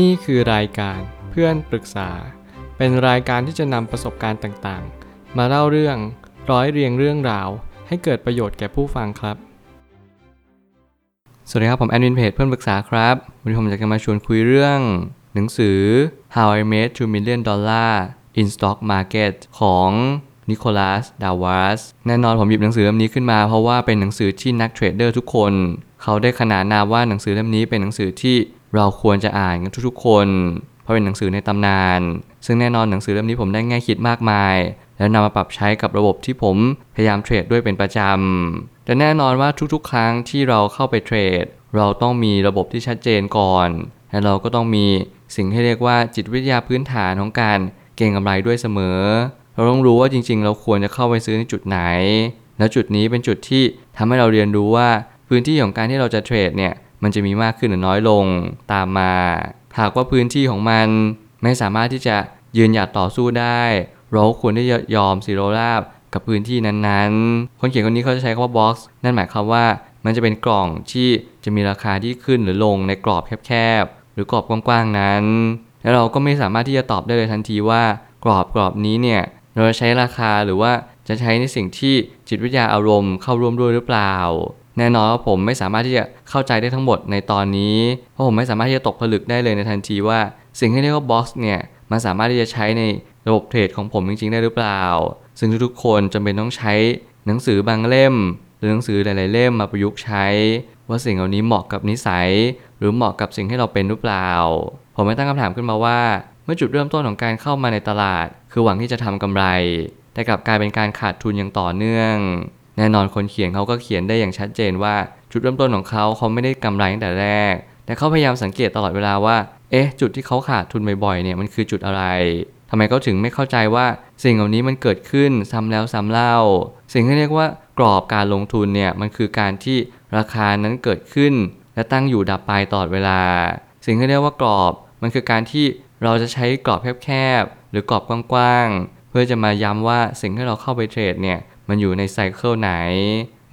นี่คือรายการเพื่อนปรึกษา เป็นรายการที่จะนำประสบการณ์ต่างๆ มาเล่าเรื่องร้อยเรียงเรื่องราว ให้เกิดประโยชน์แก่ผู้ฟังครับ สวัสดีครับ ผมแอดมินเพจเพื่อนปรึกษาครับ วันนี้ผมจะมาชวนคุยเรื่อง หนังสือ How I Made 2 Million Dollar in Stock Market ของนิโคลัส ดาวาส แน่นอนผมหยิบหนังสือเล่มนี้ขึ้นมาเพราะว่าเป็นหนังสือที่นักเทรดเดอร์ทุกคน เขาได้ขนานนามว่าหนังสือเล่มนี้เป็นหนังสือที่ เราควรจะอ่านกันทุกๆ คน เพราะเป็นหนังสือในตำนาน ซึ่งแน่นอนหนังสือเล่มนี้ผมได้ง่ายคิดมากมาย แล้วนำมาปรับใช้กับระบบที่ผมพยายามเทรดด้วยเป็นประจำแต่แน่นอนว่าทุกๆ ครั้งที่เราเข้าไปเทรด เราต้องมีระบบที่ชัดเจนก่อน และเราก็ต้องมีสิ่งที่เรียกว่าจิตวิทยาพื้นฐานของการเก็งกำไรด้วยเสมอ เราต้องรู้ว่าจริง ๆ เราควรจะเข้าไปซื้อในจุดไหน แล้วจุดนี้เป็นจุดที่ทำให้เราเรียนรู้ว่าพื้นที่ของการที่เราจะเทรดเนี่ย มันจะมีมากขึ้นหรือน้อยลงตามมา หากว่าพื้นที่ของมันไม่สามารถที่จะยืนหยัดต่อสู้ได้ เราควรที่จะยอมศิโรราบกับพื้นที่นั้นๆ คนเขียนคนนี้เขาจะใช้คำว่า box นั่นหมายความว่ามันจะเป็นกล่องที่จะมีราคาที่ขึ้นหรือลงในกรอบแคบๆ หรือกรอบกว้างๆนั้น แล้วเราก็ไม่สามารถที่จะตอบได้เลยทันทีว่ากรอบกรอบนี้เนี่ยเราจะใช้ราคาหรือว่าจะใช้ในสิ่งที่จิตวิทยาอารมณ์เข้าร่วมด้วยหรือเปล่า แน่นอนว่าผมไม่สามารถที่จะเข้าใจได้ทั้งหมดในตอนนี้ เพราะผมไม่สามารถที่จะตกผลึกได้เลยในทันทีว่า สิ่งที่เรียกว่าบ็อกซ์เนี่ยมันสามารถที่จะใช้ในระบบเทรดของผมจริงๆ ได้หรือเปล่า ซึ่งทุกๆคนจำเป็นต้องใช้หนังสือบางเล่ม หรือหนังสือหลายๆเล่มมาประยุกต์ใช้ ว่าสิ่งเหล่านี้เหมาะกับนิสัย หรือเหมาะกับสิ่งที่เราเป็นหรือเปล่า ผมไม่ตั้งคำถามขึ้นมาว่า เมื่อจุดเริ่มต้นของการเข้ามาในตลาด คือหวังที่จะทำกำไร แต่กลับกลายเป็นการขาดทุนอย่างต่อเนื่อง แน่นอนคนเขียนเขาก็เขียนได้อย่างชัดเจนว่าจุดเริ่มต้นของเขาเขาไม่ได้กำไรตั้งแต่แรก แต่เขาพยายามสังเกตตลอดเวลาว่า เอ๊ะ จุดที่เขาขาดทุนบ่อยๆเนี่ยมันคือจุดอะไรทำไมเขาถึงไม่เข้าใจว่าสิ่งเหล่านี้มันเกิดขึ้นซ้ำแล้วซ้ำเล่า สิ่งที่เรียกว่ากรอบการลงทุนเนี่ยมันคือการที่ราคานั้นเกิดขึ้น และตั้งอยู่ดับไปตลอดเวลา สิ่งที่เรียกว่ากรอบมันคือการที่เราจะใช้กรอบแคบๆหรือกรอบกว้างๆเพื่อจะมาย้ำว่าสิ่งที่เราเข้าไปเทรดเนี่ย มันอยู่ในไซเคิลไหน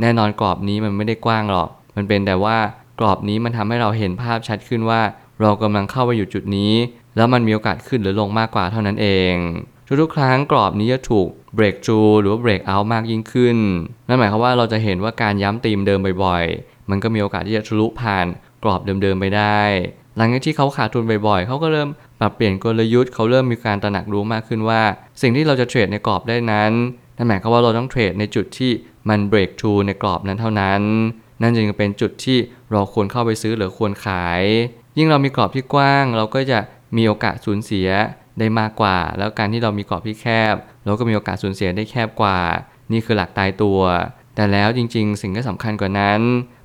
แน่นอนกรอบนี้มันไม่ได้กว้างหรอก มันเป็นแต่ว่ากรอบนี้มันทำให้เราเห็นภาพชัดขึ้นว่า เรากำลังเข้าไปอยู่จุดนี้ แล้วมันมีโอกาสขึ้นหรือลงมากกว่าเท่านั้นเอง ทุกๆครั้งกรอบนี้จะถูก break through หรือว่า break out มากยิ่งขึ้น นั่นหมายความว่าเราจะเห็นว่าการย้ำตีมเดิมบ่อยๆ มันก็มีโอกาสที่จะทะลุผ่านกรอบเดิมๆไปได้ หลังจากที่เขาขาดทุนบ่อยๆ เขาก็เริ่มปรับเปลี่ยนกลยุทธ์ เขาเริ่มมีการตระหนักรู้มากขึ้นว่า สิ่งที่เราจะเทรดในกรอบได้นั้น นั่นหมายความว่าเราต้องเทรดในจุดที่มัน break through ในกรอบนั้นเท่านั้น นั่นจึงเป็นจุดที่เราควรเข้าไปซื้อหรือควรขาย ยิ่งเรามีกรอบที่กว้าง เราก็จะมีโอกาสสูญเสียได้มากกว่า แล้วการที่เรามีกรอบที่แคบ เราก็มีโอกาสสูญเสียได้แคบกว่า นี่คือหลักตายตัว แต่แล้วจริง ๆ สิ่งที่สำคัญกว่านั้น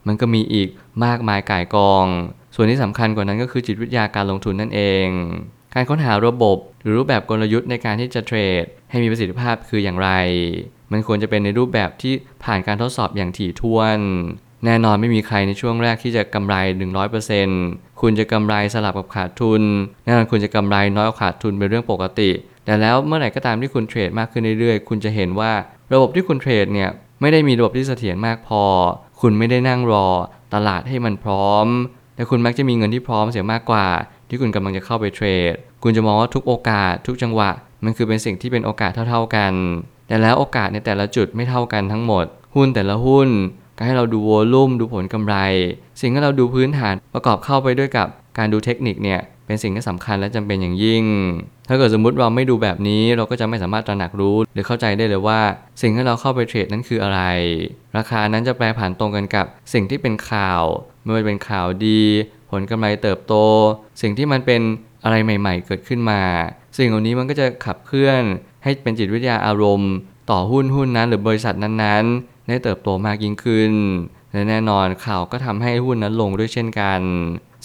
มันก็มีอีกมากมายก่ายกอง ส่วนที่สำคัญกว่านั้นก็คือจิตวิทยาการลงทุนนั่นเอง การค้นหาระบบ หรือรูปแบบกลยุทธ์ในการที่จะเทรด ให้มีประสิทธิภาพคืออย่างไร มันควรจะเป็นในรูปแบบที่ผ่านการทดสอบอย่างถี่ถ้วน แน่นอนไม่มีใครในช่วงแรกที่จะกำไร 100%คุณจะกำไรสลับกับขาดทุน แน่นอนคุณจะกำไรน้อยกว่าขาดทุนเป็นเรื่องปกติ แต่แล้วเมื่อไหร่ก็ตามที่คุณเทรดมากขึ้นเรื่อยๆ คุณจะเห็นว่าระบบที่คุณเทรดเนี่ยไม่ได้มีระบบที่เสถียรมากพอ คุณไม่ได้นั่งรอตลาดให้มันพร้อม แต่คุณมักจะมีเงินที่พร้อมเสียมากกว่า ที่คุณกำลังจะเข้าไปเทรด คุณจะมองว่าทุกโอกาสทุกจังหวะ มันคือเป็นสิ่งที่เป็นโอกาสเท่า ๆกัน แต่แล้วโอกาสในแต่ละจุดไม่เท่ากันทั้งหมด หุ้นแต่ละหุ้นการให้เราดูโวลุ่มดูผลกำไร สิ่งที่เราดูพื้นฐานประกอบเข้าไปด้วยกับการดูเทคนิคเนี่ยเป็นสิ่งที่สำคัญและจำเป็นอย่างยิ่ง ถ้าเกิดสมมติเราไม่ดูแบบนี้เราก็จะไม่สามารถตระหนักรู้หรือเข้าใจได้เลยว่า สิ่งที่เราเข้าไปเทรดนั้นคืออะไร ราคานั้นจะแปรผันตรงกันกับสิ่งที่เป็นข่าว ไม่ว่าจะเป็นข่าวดี ผลกำไรเติบโต สิ่งที่มันเป็นอะไรใหม่ ๆ เกิดขึ้นมา สิ่งเหล่านี้มันก็จะขับเคลื่อนให้เป็นจิตวิทยาอารมณ์ ต่อหุ้นหุ้นนั้น หรือบริษัทนั้นๆ ได้เติบโตมากยิ่งขึ้น และแน่นอนข่าวก็ทำให้หุ้นนั้นลงด้วยเช่นกัน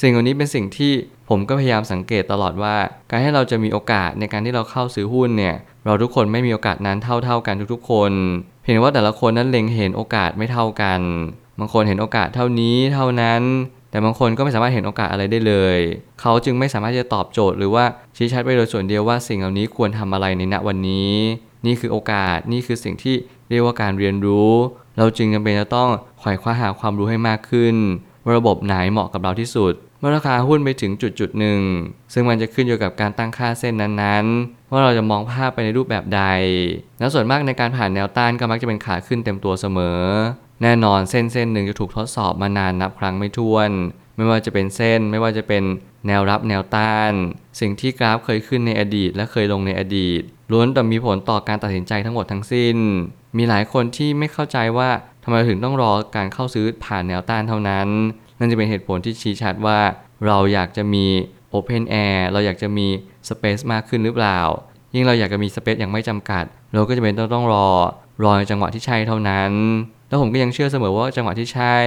สิ่งเหล่านี้เป็นสิ่งที่ผมก็พยายามสังเกตตลอดว่า การให้เราจะมีโอกาสในการที่เราเข้าซื้อหุ้นเนี่ย เราทุกคนไม่มีโอกาสนั้นเท่าๆกันทุกๆ คน เพียงว่าแต่ละคนนั้นเล็งเห็นโอกาสไม่เท่ากัน บางคนเห็นโอกาสเท่านี้เท่านั้น แต่บางคนก็ไม่สามารถเห็นโอกาสอะไรได้เลย เขาจึงไม่สามารถจะตอบโจทย์หรือว่าชี้ชัดไปโดยส่วนเดียวว่าสิ่งเหล่านี้ควรทำอะไรในณวันนี้ นี่คือโอกาสนี่คือสิ่งที่เรียกว่าการเรียนรู้ เราจึงจำเป็นจะต้องขวายคว้าหาความรู้ให้มากขึ้นว่าระบบไหนเหมาะกับเราที่สุดเมื่อราคาหุ้นไปถึงจุดจุดหนึ่ง ซึ่งมันจะขึ้นอยู่กับการตั้งค่าเส้นนั้นๆ ว่าเราจะมองภาพไปในรูปแบบใด แล้วส่วนมากในการผ่านแนวต้านก็มักจะเป็นขาขึ้นเต็มตัวเสมอ แน่นอนเส้นเส้นหนึ่งจะถูกทดสอบมานานนับครั้งไม่ถ้วน ไม่ว่าจะเป็นเส้นไม่ว่าจะเป็นแนวรับแนวต้าน สิ่งที่กราฟเคยขึ้นในอดีต และเคยลงในอดีต ล้วนแต่มีผลต่อการตัดสินใจทั้งหมดทั้งสิ้น มีหลายคนที่ไม่เข้าใจว่าทำไมถึงต้องรอการเข้าซื้อผ่านแนวต้านเท่านั้น นั่นจะเป็นเหตุผลที่ชี้ชัดว่า เราอยากจะมี Open Air เราอยากจะมี Space มากขึ้นหรือเปล่า ยิ่งเราอยากจะมี Space อย่างไม่จำกัด เราก็จะเป็นต้องต้องรอรอในจังหวะที่ใช่เท่านั้น แล้วผมก็ยังเชื่อเสมอว่าจังหวะที่ใช่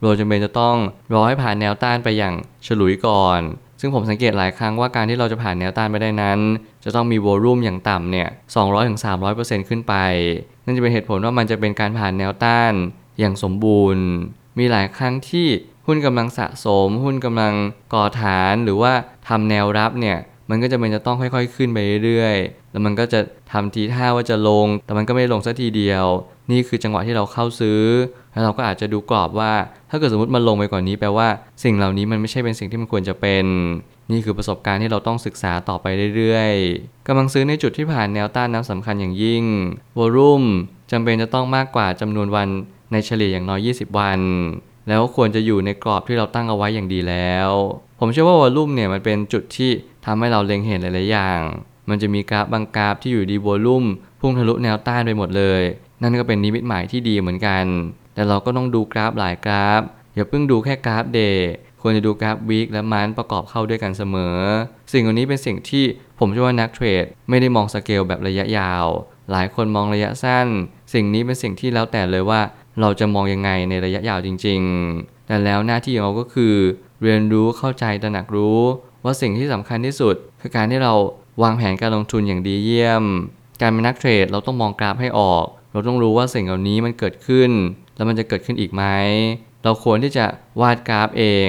เราจำเป็นจะต้องรอให้ผ่านแนวต้านไปอย่างฉลุยก่อน ซึ่งผมสังเกตหลายครั้งว่าการที่เราจะผ่านแนวต้านไปได้นั้น จะต้องมีวอลุ่มอย่างต่ำเนี่ย 200-300%ขึ้นไป นั่นจะเป็นเหตุผลว่ามันจะเป็นการผ่านแนวต้านอย่างสมบูรณ์ มีหลายครั้งที่หุ้นกำลังสะสม หุ้นกำลังก่อฐานหรือว่าทำแนวรับเนี่ย มันก็จะเป็นจะต้องค่อยๆ ขึ้นไปเรื่อยๆ แล้วมันก็จะทำทีท่าว่าจะลง แต่มันก็ไม่ลงสักทีเดียว นี่คือจังหวะที่เราเข้าซื้อ แล้วเราก็อาจจะดูกรอบว่า ถ้าเกิดสมมติมันลงไปกว่านนี้แปลว่า สิ่งเหล่านี้มันไม่ใช่เป็นสิ่งที่มันควรจะเป็น นี่คือประสบการณ์ที่เราต้องศึกษาต่อไปเรื่อยๆกำลังซื้อในจุดที่ผ่านแนวต้านน้ำสำคัญอย่างยิ่งวอลุ่มจำเป็นจะต้องมากกว่าจำนวนวันในเฉลี่ยอย่างน้อย 20 วัน แล้วควรจะอยู่ในกรอบที่เราตั้งเอาไว้อย่างดีแล้ว ผมเชื่อว่าวอลลุ่มเนี่ยมันเป็นจุดที่ทำให้เราเล็งเห็นหลาย ๆ อย่าง มันจะมีกราฟบางกราฟที่อยู่ดีวอลลุ่มพุ่งทะลุแนวต้านไปหมดเลย นั่นก็เป็นนิมิตหมายที่ดีเหมือนกัน แต่เราก็ต้องดูกราฟหลายกราฟ อย่าเพิ่งดูแค่กราฟ day ควรจะดูกราฟ week และมันประกอบเข้าด้วยกันเสมอ สิ่งเหล่านี้เป็นสิ่งที่ผมเชื่อว่านักเทรดไม่ได้มองสเกลแบบระยะยาว หลายคนมองระยะสั้น สิ่งนี้เป็นสิ่งที่แล้วแต่เลยว่า เราจะมองยังไงในระยะยาวจริง ๆ แต่แล้วหน้าที่ของเราก็คือ เรียนรู้เข้าใจตระหนักรู้ ว่าสิ่งที่สำคัญที่สุด คือการที่เราวางแผนการลงทุนอย่างดีเยี่ยม การเป็นนักเทรดเราต้องมองกราฟให้ออก เราต้องรู้ว่าสิ่งเหล่านี้มันเกิดขึ้น แล้วมันจะเกิดขึ้นอีกไหมเราควรที่จะวาดกราฟเอง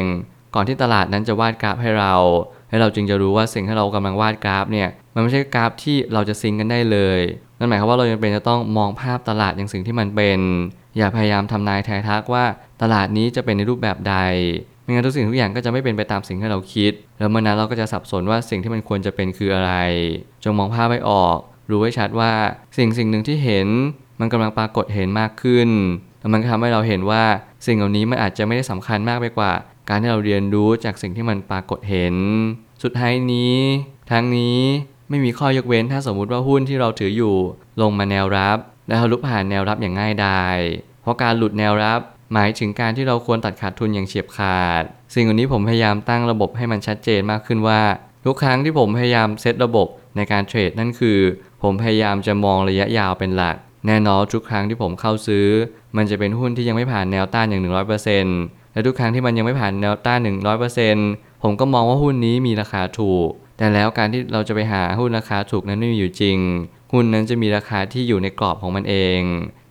ก่อนที่ตลาดนั้นจะวาดกราฟให้เราให้เราจึงจะรู้ว่าสิ่งที่เรากำลังวาดกราฟเนี่ยมันไม่ใช่กราฟที่เราจะซิงกันได้เลย นั่นหมายความว่าเราจำเป็นจะต้องมองภาพตลาดอย่างสิ่งที่มันเป็น อย่าพยายามทำนายทายทักว่าตลาดนี้จะเป็นในรูปแบบใดไม่งั้นทุกสิ่งทุกอย่างก็จะไม่เป็นไปตามสิ่งที่เราคิด แล้วเมื่อนั้นเราก็จะสับสนว่าสิ่งที่มันควรจะเป็นคืออะไร จงมองภาพให้ออก รู้ให้ชัดว่าสิ่งสิ่งหนึ่งที่เห็น มันกำลังปรากฏเห็นมากขึ้นแล้วมันก็ทำให้เราเห็นว่าสิ่งเหล่านี้มันอาจจะไม่ได้สำคัญมากไปกว่า การที่เราเรียนรู้จากสิ่งที่มันปรากฏเห็น สุดท้ายนี้ทั้งนี้ไม่มีข้อยกเว้นถ้าสมมุติว่าหุ้นที่เราถืออยู่ ลงมาแนวรับ และทะลุผ่านแนวรับอย่างง่ายดาย เพราะการหลุดแนวรับ หมายถึงการที่เราควรตัดขาดทุนอย่างเฉียบขาด สิ่งเหล่านี้ผมพยายามตั้งระบบให้มันชัดเจนมากขึ้นว่า ทุกครั้งที่ผมพยายามเซตระบบในการเทรดนั่นคือ ผมพยายามจะมองระยะยาวเป็นหลัก แน่นอนทุกครั้งที่ผมเข้าซื้อ มันจะเป็นหุ้นที่ยังไม่ผ่านแนวต้านอย่าง 100%และทุกครั้งที่มันยังไม่ผ่านแนวต้าน 100%ผมก็มองว่าหุ้นนี้มีราคาถูก แต่แล้วการที่เราจะไปหาหุ้นราคาถูกนั้นไม่มีอยู่จริง หุ้นนั้นจะมีราคาที่อยู่ในกรอบของมันเอง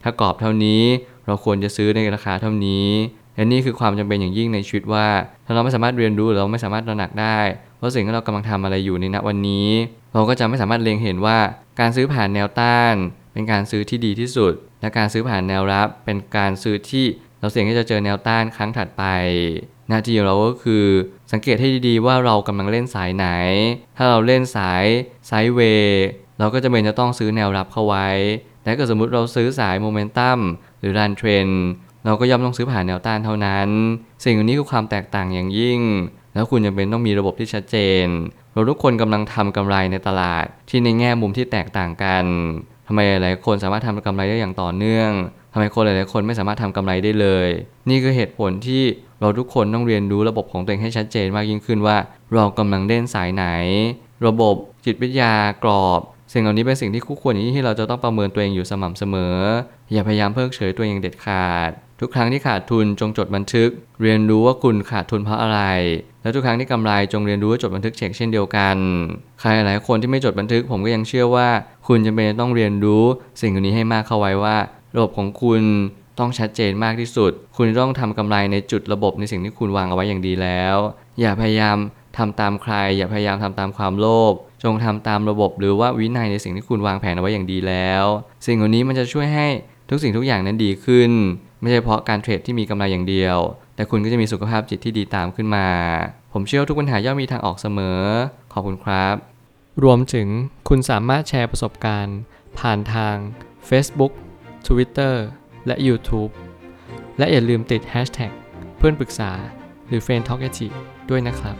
ถ้ากรอบเท่านี้เราควรจะซื้อในราคาเท่านี้และนี่คือความจำเป็นอย่างยิ่งในชีวิตว่า ถ้าเราไม่สามารถเรียนรู้หรือเราไม่สามารถตระหนักได้ว่าสิ่งที่เรากำลังทำอะไรอยู่ในณวันนี้ เราก็จะไม่สามารถเล็งเห็นว่า การซื้อผ่านแนวต้าน เป็นการซื้อที่ดีที่สุด และการซื้อผ่านแนวรับ เป็นการซื้อที่เราเสี่ยงที่จะเจอแนวต้านครั้งถัดไป หน้าที่ของเราก็คือสังเกตให้ดีๆว่าเรากำลังเล่นสายไหน ถ้าเราเล่นสายไซด์เวย์ เราก็จะเป็นจะต้องซื้อแนวรับเข้าไว้แต่ถ้าสมมุติเราซื้อสายโมเมนตัมหรือรันเทรนเราก็ย่อมต้องซื้อผ่านแนวต้านเท่านั้น สิ่งนี้คือความแตกต่างอย่างยิ่ง แล้วคุณจำเป็นต้องมีระบบที่ชัดเจน เราทุกคนกำลังทำกำไรในตลาดที่ในแง่มุมที่แตกต่างกันทำไมหลายๆคนสามารถทำกำไรได้อย่างต่อเนื่องทำไมคนหลายๆคนไม่สามารถทำกำไรได้เลย นี่คือเหตุผลที่เราทุกคนต้องเรียนรู้ระบบของตัวเองให้ชัดเจนมากยิ่งขึ้นว่า เรากำลังเล่นสายไหน ระบบจิตวิทยากรอบ สิ่งเหล่านี้เป็นสิ่งที่คู่ควรอย่างยิ่งที่เราจะต้องประเมินตัวเองอยู่สม่ำเสมอ อย่าพยายามเพิกเฉยตัวเองเด็ดขาด ทุกครั้งที่ขาดทุนจงจดบันทึก เรียนรู้ว่าคุณขาดทุนเพราะอะไร และทุกครั้งที่กำไรจงเรียนรู้ว่าจดบันทึกเช็คเช่นเดียวกัน ใครหลายคนที่ไม่จดบันทึกผมก็ยังเชื่อว่า คุณจำเป็นต้องเรียนรู้ สิ่งเหล่านี้ให้มากเข้าไว้ว่า ระบบของคุณต้องชัดเจนมากที่สุด คุณต้องทำกำไรในจุดระบบในสิ่งที่คุณวางเอาไว้อย่างดีแล้ว อย่าพยายามทำตามใคร อย่าพยายามทำตามความโลภ จงทำตามระบบหรือว่าวินัยในสิ่งที่คุณวางแผนเอาไว้อย่างดีแล้ว สิ่งเหล่านี้มันจะช่วยให้ทุกสิ่งทุกอย่างนั้นดีขึ้น ไม่ใช่เพราะการเทรดที่มีกำไรอย่างเดียว แต่คุณก็จะมีสุขภาพจิตที่ดีตามขึ้นมา ผมเชื่อทุกปัญหาย่อมมีทางออกเสมอ ขอบคุณครับ รวมถึงคุณสามารถแชร์ประสบการณ์ ผ่านทาง Facebook Twitter และ YouTube และอย่าลืมติด Hashtag เพื่อนปรึกษาหรือ f r ร e n d t a l k ด้วยนะครับ